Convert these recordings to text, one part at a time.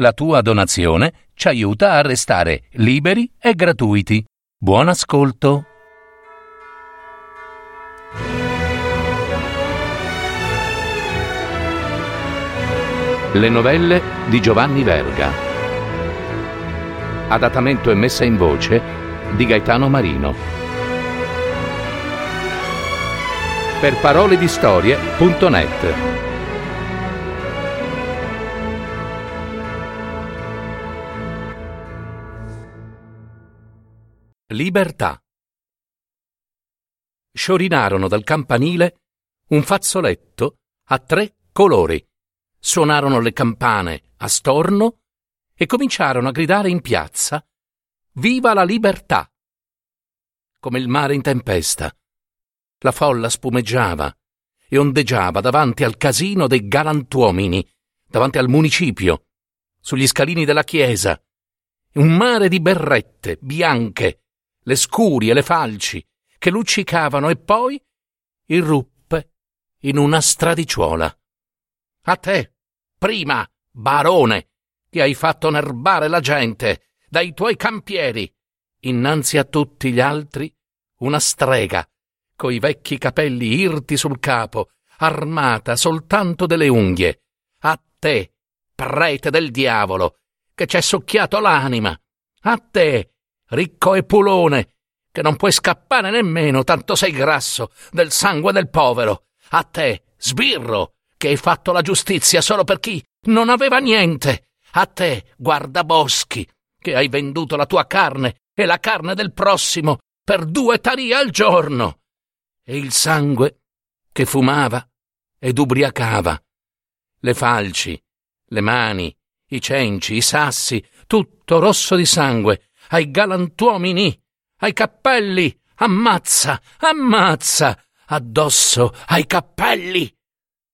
La tua donazione ci aiuta a restare liberi e gratuiti. Buon ascolto. Le novelle di Giovanni Verga. Adattamento e messa in voce di Gaetano Marino. Per parole di storie.net Libertà. Sciorinarono dal campanile un fazzoletto a tre colori suonarono le campane a storno e cominciarono a gridare in piazza Viva la libertà! Come il mare in tempesta. La folla spumeggiava e ondeggiava davanti al casino dei galantuomini, davanti al municipio, sugli scalini della chiesa. Un mare di berrette bianche, le scuri e le falci, che luccicavano e poi irruppe in una stradicciuola. A te, prima, barone, che hai fatto nerbare la gente dai tuoi campieri, innanzi a tutti gli altri, una strega, coi vecchi capelli irti sul capo, armata soltanto delle unghie. A te, prete del diavolo, che c'è succhiato l'anima. A te, ricco e pulone, che non puoi scappare nemmeno, tanto sei grasso, del sangue del povero. A te, sbirro, che hai fatto la giustizia solo per chi non aveva niente. A te, guardaboschi, che hai venduto la tua carne e la carne del prossimo per due tarie al giorno. E il sangue che fumava ed ubriacava. Le falci, le mani, i cenci, i sassi, tutto rosso di sangue, ai galantuomini, ai cappelli, ammazza, ammazza, addosso ai cappelli.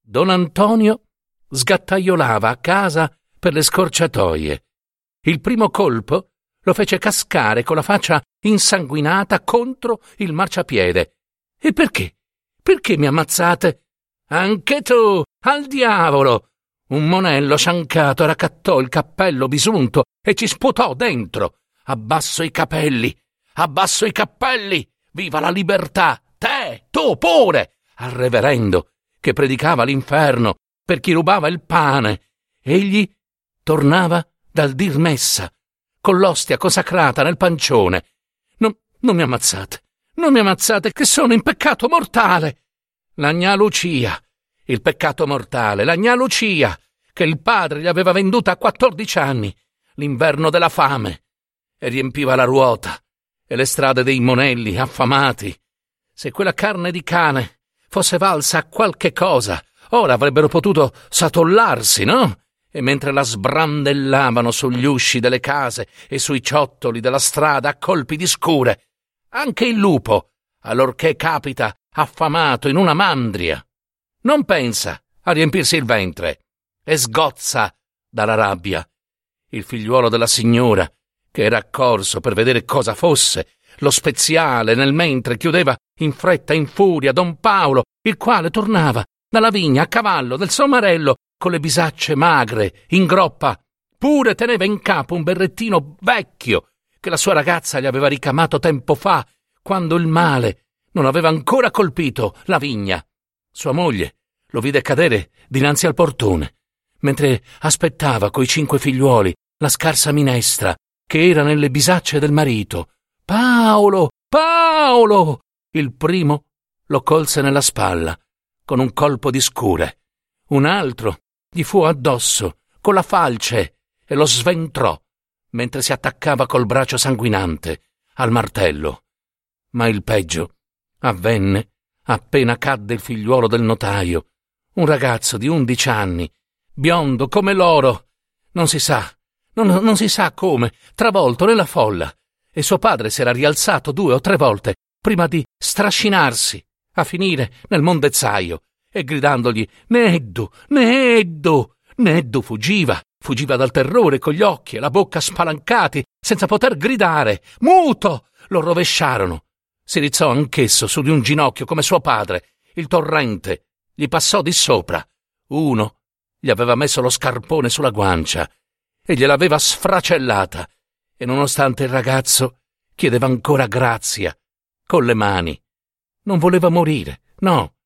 Don Antonio sgattaiolava a casa per le scorciatoie. Il primo colpo lo fece cascare con la faccia insanguinata contro il marciapiede. E perché? Perché mi ammazzate? Anche tu, al diavolo! Un monello sciancato raccattò il cappello bisunto e ci sputò dentro. Abbasso i capelli, abbasso i cappelli! Viva la libertà! Te, tu pure! Al reverendo che predicava l'inferno per chi rubava il pane. Egli tornava dal dir messa, con l'ostia consacrata nel pancione. Non, non mi ammazzate, non mi ammazzate, che sono in peccato mortale. La gnà Lucia, il peccato mortale, la gnà Lucia, che il padre gli aveva venduta a quattordici anni, l'inverno della fame, e riempiva la ruota e le strade dei monelli affamati. Se quella carne di cane fosse valsa a qualche cosa, ora avrebbero potuto satollarsi, no? E mentre la sbrandellavano sugli usci delle case e sui ciottoli della strada a colpi di scure, anche il lupo, allorché capita affamato in una mandria, non pensa a riempirsi il ventre e sgozza dalla rabbia. Il figliuolo della signora, che era accorso per vedere cosa fosse, lo speziale nel mentre chiudeva in fretta in furia don Paolo, il quale tornava dalla vigna a cavallo del sommarello con le bisacce magre, in groppa. Pure teneva in capo un berrettino vecchio che la sua ragazza gli aveva ricamato tempo fa, quando il male non aveva ancora colpito la vigna. Sua moglie lo vide cadere dinanzi al portone, mentre aspettava coi cinque figliuoli la scarsa minestra che era nelle bisacce del marito. Paolo! Paolo! Il primo lo colse nella spalla, con un colpo di scure. Un altro gli fu addosso, con la falce, e lo sventrò, mentre si attaccava col braccio sanguinante al martello. Ma il peggio avvenne appena cadde il figliuolo del notaio, un ragazzo di undici anni, biondo come l'oro. Non si sa, non, non si sa come, travolto nella folla, e suo padre s'era rialzato due o tre volte prima di strascinarsi a finire nel mondezzaio e gridandogli Neddu, Neddu. Neddu fuggiva, fuggiva dal terrore con gli occhi e la bocca spalancati, senza poter gridare. Muto! Lo rovesciarono. Si rizzò anch'esso su di un ginocchio come suo padre. Il torrente gli passò di sopra. Uno gli aveva messo lo scarpone sulla guancia e gliel'aveva sfracellata, e nonostante il ragazzo chiedeva ancora grazia, con le mani. Non voleva morire, no.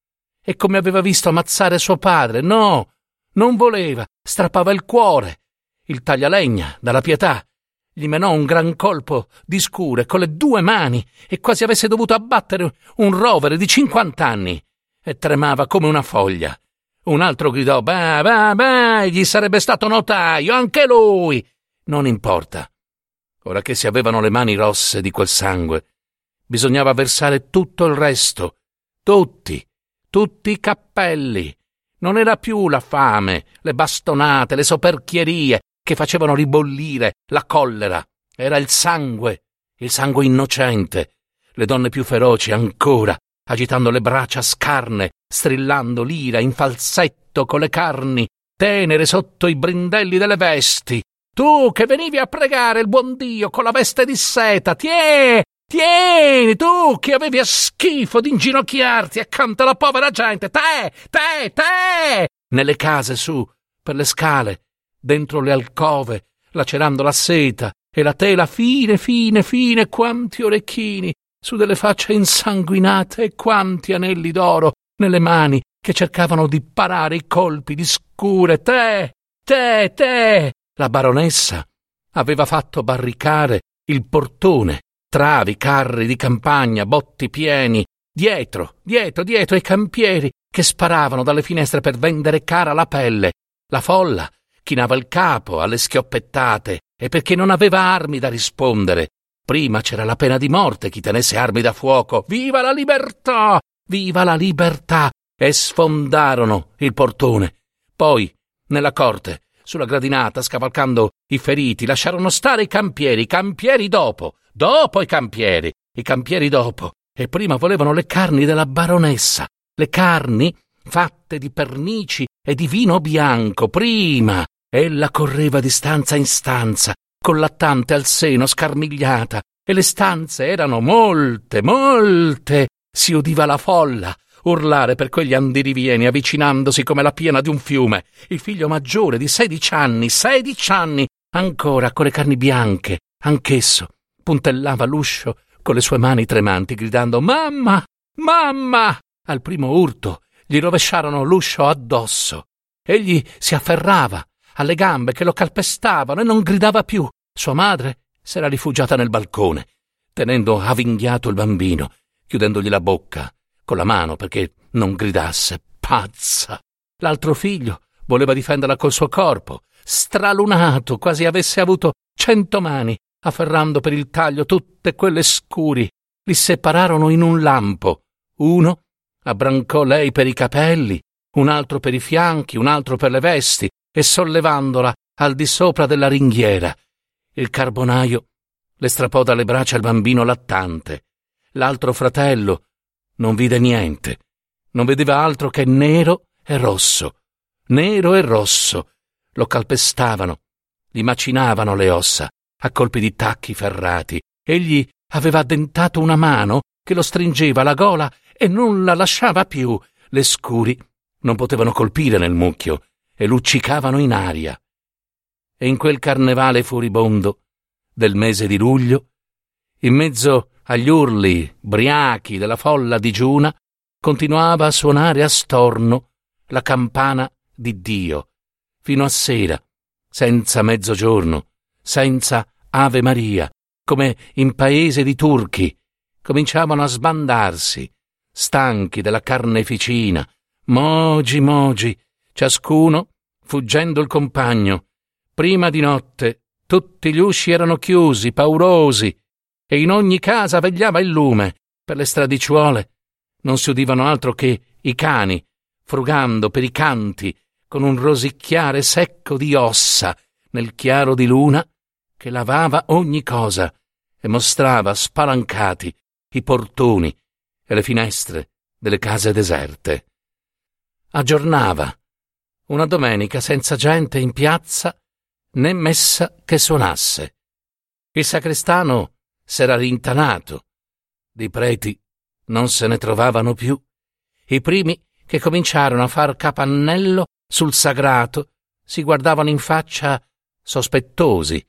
E come aveva visto ammazzare suo padre, no. Non voleva, strappava il cuore. Il taglialegna, dalla pietà, gli menò un gran colpo di scure con le due mani e quasi avesse dovuto abbattere un rovere di cinquant'anni. E tremava come una foglia. Un altro gridò: Beh, beh, beh, gli sarebbe stato notaio, anche lui. Non importa. Ora che si avevano le mani rosse di quel sangue, bisognava versare tutto il resto. Tutti, tutti i cappelli. Non era più la fame, le bastonate, le soperchierie che facevano ribollire la collera. Era il sangue, il sangue innocente. Le donne più feroci ancora agitando le braccia scarne, strillando l'ira in falsetto con le carni, tenere sotto i brindelli delle vesti. Tu che venivi a pregare il buon Dio con la veste di seta, tieni, tieni, tu che avevi a schifo di inginocchiarti accanto alla povera gente, te, te, te, nelle case su, per le scale, dentro le alcove, lacerando la seta e la tela fine, fine, fine, quanti orecchini, su delle facce insanguinate e quanti anelli d'oro nelle mani che cercavano di parare i colpi di scure. Te, te, te! La baronessa aveva fatto barricare il portone, travi, carri di campagna, botti pieni, dietro, dietro, dietro i campieri che sparavano dalle finestre per vendere cara la pelle. La folla chinava il capo alle schioppettate e perché non aveva armi da rispondere Prima c'era la pena di morte chi tenesse armi da fuoco. Viva la libertà! Viva la libertà! E sfondarono il portone. Poi, nella corte, sulla gradinata, scavalcando i feriti, lasciarono stare i campieri, i campieri dopo, dopo i campieri, i campieri dopo. E prima volevano le carni della baronessa, le carni fatte di pernici e di vino bianco, prima. Ella correva di stanza in stanza, con lattante al seno scarmigliata, e le stanze erano molte, molte. Si udiva la folla urlare per quegli andirivieni avvicinandosi come la piena di un fiume. Il figlio maggiore di sedici anni, sedici anni, ancora con le carni bianche, anch'esso, puntellava l'uscio con le sue mani tremanti, gridando Mamma! Mamma! Al primo urto gli rovesciarono l'uscio addosso. Egli si afferrava alle gambe che lo calpestavano e non gridava più. Sua madre s'era rifugiata nel balcone, tenendo avvinghiato il bambino, chiudendogli la bocca con la mano perché non gridasse. Pazza! L'altro figlio voleva difenderla col suo corpo, stralunato, quasi avesse avuto cento mani, afferrando per il taglio tutte quelle scuri. Li separarono in un lampo. Uno abbrancò lei per i capelli, un altro per i fianchi, un altro per le vesti, e sollevandola al di sopra della ringhiera. Il carbonaio le strappò dalle braccia il bambino lattante. L'altro fratello non vide niente. Non vedeva altro che nero e rosso. Nero e rosso. Lo calpestavano, gli macinavano le ossa a colpi di tacchi ferrati. Egli aveva addentato una mano che lo stringeva alla gola e non la lasciava più. Le scuri non potevano colpire nel mucchio e luccicavano in aria. E in quel carnevale furibondo del mese di luglio, in mezzo agli urli briachi della folla digiuna, continuava a suonare a storno la campana di Dio, fino a sera, senza mezzogiorno, senza Ave Maria, come in paese di turchi, cominciavano a sbandarsi, stanchi della carneficina, mogi mogi, ciascuno fuggendo il compagno. Prima di notte tutti gli usci erano chiusi, paurosi, e in ogni casa vegliava il lume. Per le stradicciuole non si udivano altro che i cani, frugando per i canti, con un rosicchiare secco di ossa nel chiaro di luna che lavava ogni cosa e mostrava spalancati i portoni e le finestre delle case deserte. Aggiornava una domenica senza gente in piazza né messa che suonasse. Il sacrestano s'era rintanato. Di preti non se ne trovavano più. I primi che cominciarono a far capannello sul sagrato si guardavano in faccia sospettosi,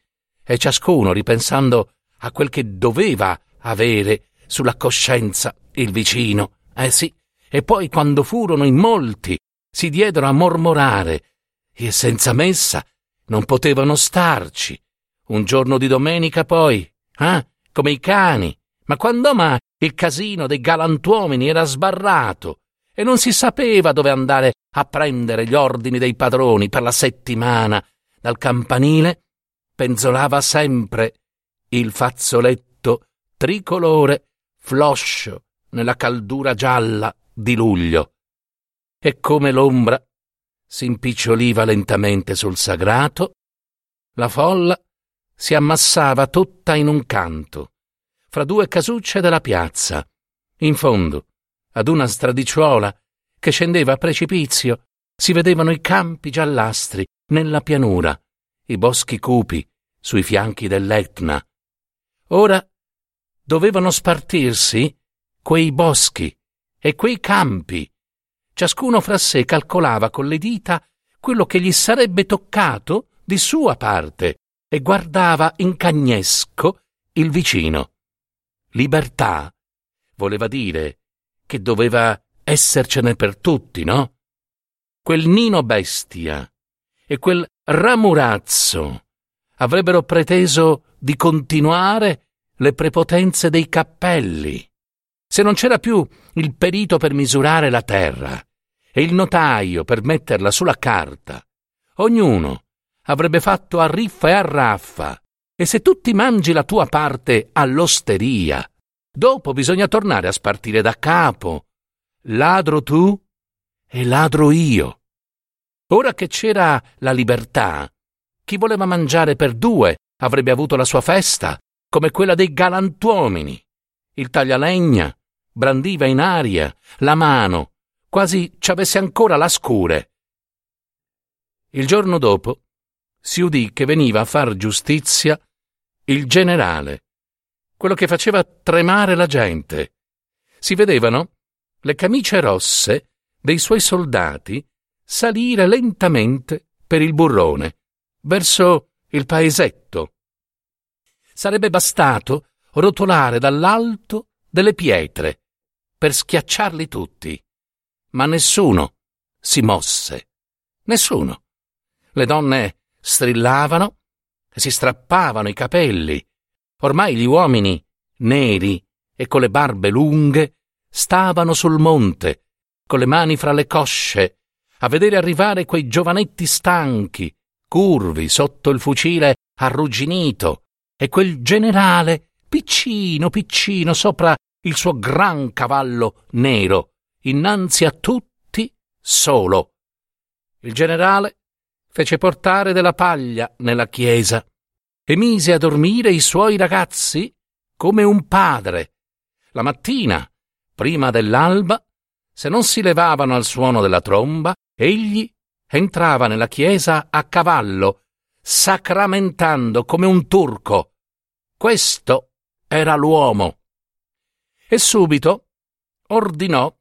e ciascuno ripensando a quel che doveva avere sulla coscienza il vicino. Eh sì, e poi quando furono in molti, si diedero a mormorare, e senza messa non potevano starci. Un giorno di domenica poi, eh, come i cani, ma quando mai il casino dei galantuomini era sbarrato e non si sapeva dove andare a prendere gli ordini dei padroni per la settimana, dal campanile penzolava sempre il fazzoletto tricolore floscio nella caldura gialla di luglio. E come l'ombra si impiccioliva lentamente sul sagrato, la folla si ammassava tutta in un canto, fra due casucce della piazza, in fondo, ad una stradicciuola che scendeva a precipizio, si vedevano i campi giallastri nella pianura, i boschi cupi sui fianchi dell'Etna. Ora dovevano spartirsi quei boschi e quei campi. Ciascuno fra sé calcolava con le dita quello che gli sarebbe toccato di sua parte e guardava in cagnesco il vicino. Libertà voleva dire che doveva essercene per tutti, no? Quel Nino Bestia e quel Ramurazzo avrebbero preteso di continuare le prepotenze dei cappelli. Se non c'era più il perito per misurare la terra e il notaio per metterla sulla carta, ognuno avrebbe fatto a riffa e a raffa. E se tu ti mangi la tua parte all'osteria, dopo bisogna tornare a spartire da capo. Ladro tu e ladro io. Ora che c'era la libertà, chi voleva mangiare per due avrebbe avuto la sua festa, come quella dei galantuomini. Il taglialegna brandiva in aria la mano, quasi ci avesse ancora la scure. Il giorno dopo si udì che veniva a far giustizia il generale, quello che faceva tremare la gente. Si vedevano le camicie rosse dei suoi soldati salire lentamente per il burrone, verso il paesetto. Sarebbe bastato rotolare dall'alto delle pietre per schiacciarli tutti, ma nessuno si mosse. Nessuno. Le donne strillavano e si strappavano i capelli. Ormai gli uomini, neri e con le barbe lunghe, stavano sul monte, con le mani fra le cosce, a vedere arrivare quei giovanetti stanchi, curvi sotto il fucile arrugginito, e quel generale piccino piccino sopra il suo gran cavallo nero, innanzi a tutti solo. Il generale fece portare della paglia nella chiesa e mise a dormire i suoi ragazzi come un padre. La mattina, prima dell'alba, se non si levavano al suono della tromba, egli entrava nella chiesa a cavallo, sacramentando come un turco. Questo era l'uomo. E subito ordinò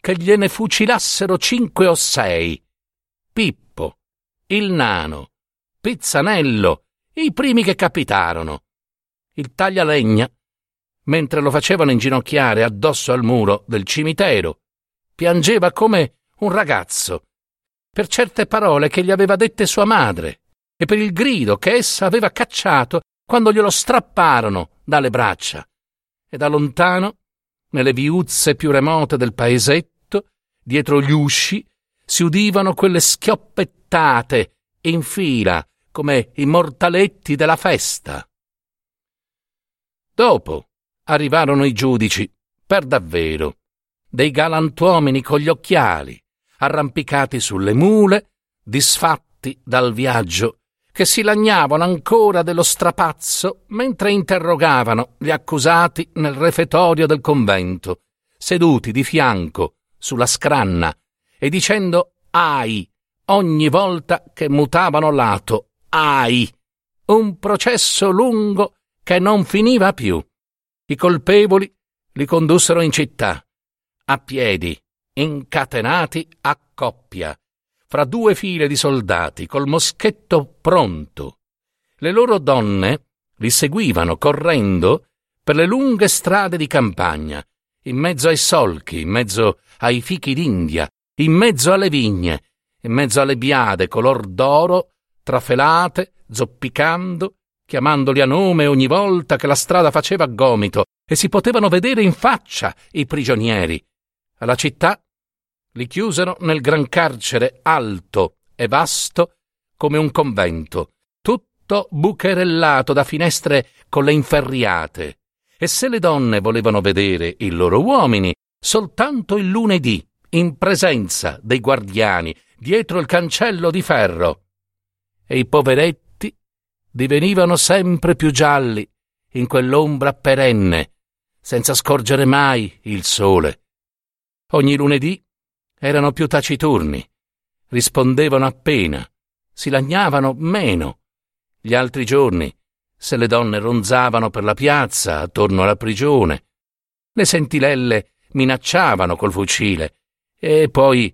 che gliene fucilassero cinque o sei. Pippo, il nano, Pizzanello, i primi che capitarono. Il taglialegna, mentre lo facevano inginocchiare addosso al muro del cimitero, piangeva come un ragazzo per certe parole che gli aveva dette sua madre e per il grido che essa aveva cacciato quando glielo strapparono dalle braccia. E da lontano, nelle viuzze più remote del paesetto, dietro gli usci, si udivano quelle schioppettate in fila come i mortaletti della festa. Dopo arrivarono i giudici, per davvero, dei galantuomini con gli occhiali, arrampicati sulle mule, disfatti dal viaggio, che si lagnavano ancora dello strapazzo mentre interrogavano gli accusati nel refettorio del convento, seduti di fianco sulla scranna e dicendo ai ogni volta che mutavano lato. Ai! Un processo lungo che non finiva più. I colpevoli li condussero in città, a piedi, incatenati a coppia, fra due file di soldati col moschetto pronto, Le loro donne li seguivano correndo per le lunghe strade di campagna, in mezzo ai solchi, in mezzo ai fichi d'India, in mezzo alle vigne, in mezzo alle biade color d'oro, trafelate, zoppicando, chiamandoli a nome ogni volta che la strada faceva gomito e si potevano vedere in faccia i prigionieri. Alla città li chiusero nel gran carcere alto e vasto come un convento, tutto bucherellato da finestre con le inferriate. E se le donne volevano vedere i loro uomini, soltanto il lunedì, in presenza dei guardiani, dietro il cancello di ferro. E i poveretti divenivano sempre più gialli in quell'ombra perenne, senza scorgere mai il sole. Ogni lunedì erano più taciturni, rispondevano appena, si lagnavano meno. Gli altri giorni, se le donne ronzavano per la piazza attorno alla prigione, le sentinelle minacciavano col fucile e poi,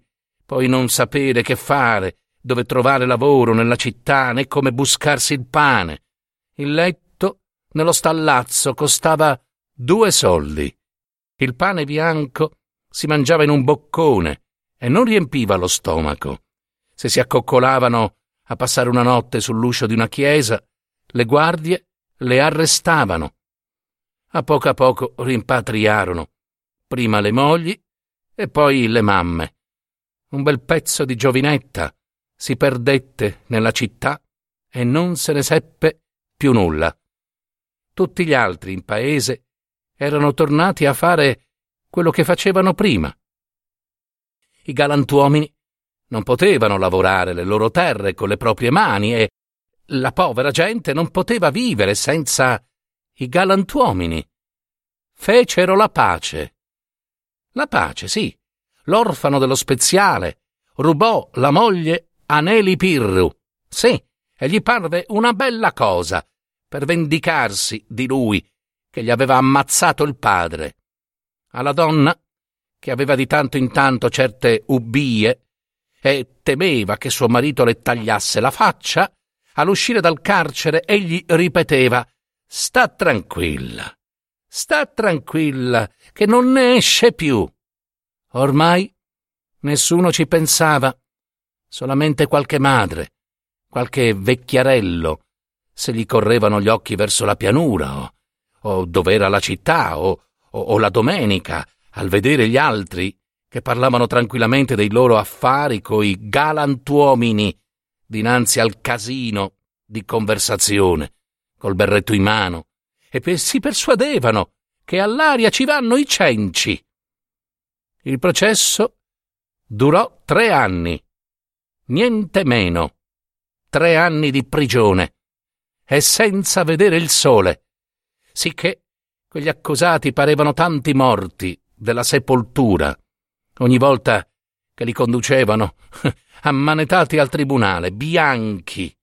poi non sapere che fare, dove trovare lavoro nella città né come buscarsi il pane. Il letto nello stallazzo costava due soldi. Il pane bianco si mangiava in un boccone e non riempiva lo stomaco. Se si accoccolavano a passare una notte sull'uscio di una chiesa, le guardie le arrestavano. A poco a poco rimpatriarono, prima le mogli e poi le mamme. Un bel pezzo di giovinetta si perdette nella città e non se ne seppe più nulla. Tutti gli altri in paese erano tornati a fare quello che facevano prima. I galantuomini non potevano lavorare le loro terre con le proprie mani e la povera gente non poteva vivere senza i galantuomini. Fecero la pace. La pace, sì. L'orfano dello speziale rubò la moglie a Neli Pirru. Sì, e gli parve una bella cosa per vendicarsi di lui che gli aveva ammazzato il padre. Alla donna, che aveva di tanto in tanto certe ubbie, e temeva che suo marito le tagliasse la faccia, all'uscire dal carcere egli ripeteva Sta tranquilla, sta tranquilla, che non ne esce più. Ormai nessuno ci pensava, solamente qualche madre, qualche vecchiarello, se gli correvano gli occhi verso la pianura, o, o dov'era la città, o, o, o la domenica, al vedere gli altri che parlavano tranquillamente dei loro affari coi galantuomini dinanzi al casino di conversazione, col berretto in mano, e si persuadevano che all'aria ci vanno i cenci. Il processo durò tre anni, niente meno, tre anni di prigione, e senza vedere il sole, sicché quegli accusati parevano tanti morti della sepoltura ogni volta che li conducevano, ammanetati al tribunale, bianchi.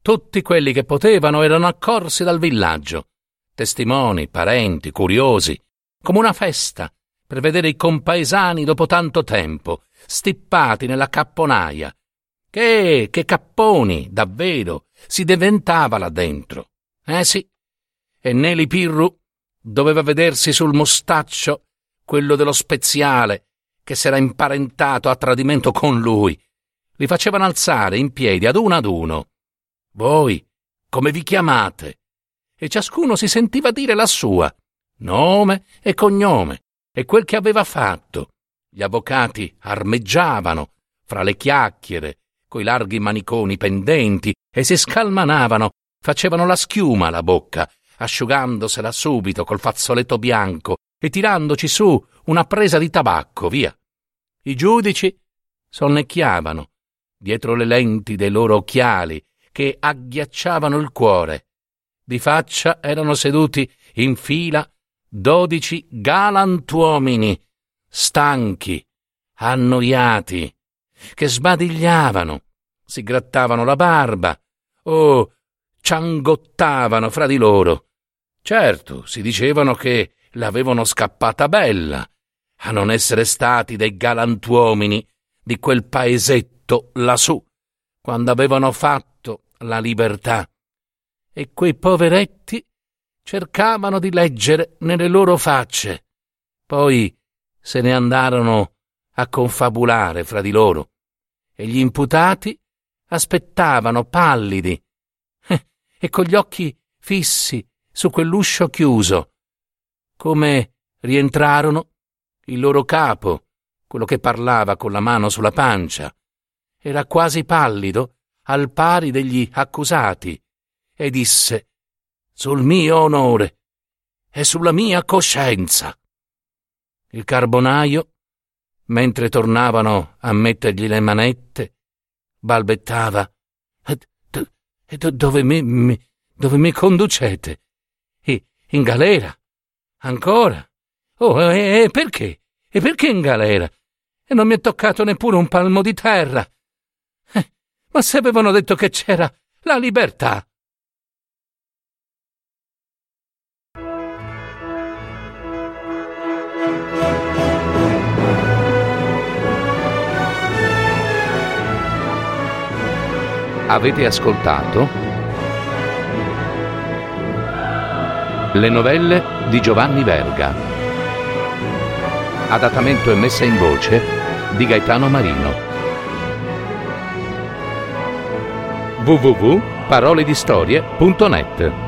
Tutti quelli che potevano erano accorsi dal villaggio, testimoni, parenti, curiosi, come una festa, per vedere i compaesani dopo tanto tempo, stippati nella capponaia. Che, che capponi, davvero, si diventava là dentro. Eh sì. E Neli Pirru doveva vedersi sul mostaccio quello dello speziale che s'era imparentato a tradimento con lui. Li facevano alzare in piedi ad uno ad uno. Voi, come vi chiamate? E ciascuno si sentiva dire la sua, nome e cognome, e quel che aveva fatto. Gli avvocati armeggiavano fra le chiacchiere, coi larghi maniconi pendenti, e si scalmanavano, facevano la schiuma alla bocca, asciugandosela subito col fazzoletto bianco e tirandoci su una presa di tabacco, via. I giudici sonnecchiavano dietro le lenti dei loro occhiali che agghiacciavano il cuore. Di faccia erano seduti in fila dodici galantuomini, stanchi, annoiati, che sbadigliavano, si grattavano la barba o ciangottavano fra di loro. Certo, si dicevano che l'avevano scappata bella, a non essere stati dei galantuomini di quel paesetto lassù, quando avevano fatto la libertà. e quei poveretti cercavano di leggere nelle loro facce. Poi se ne andarono a confabulare fra di loro e gli imputati aspettavano pallidi e con gli occhi fissi su quell'uscio chiuso. Come rientrarono, il loro capo, quello che parlava con la mano sulla pancia, era quasi pallido al pari degli accusati e disse sul mio onore e sulla mia coscienza. Il carbonaio, mentre tornavano a mettergli le manette, balbettava dove mi, mi, dove mi conducete? E, in galera? Ancora? Oh, e, e perché? E perché in galera? E non mi è toccato neppure un palmo di terra. Eh, ma se avevano detto che c'era la libertà. Avete ascoltato Le novelle di Giovanni Verga. Adattamento e messa in voce di Gaetano Marino. www.paroledistorie.net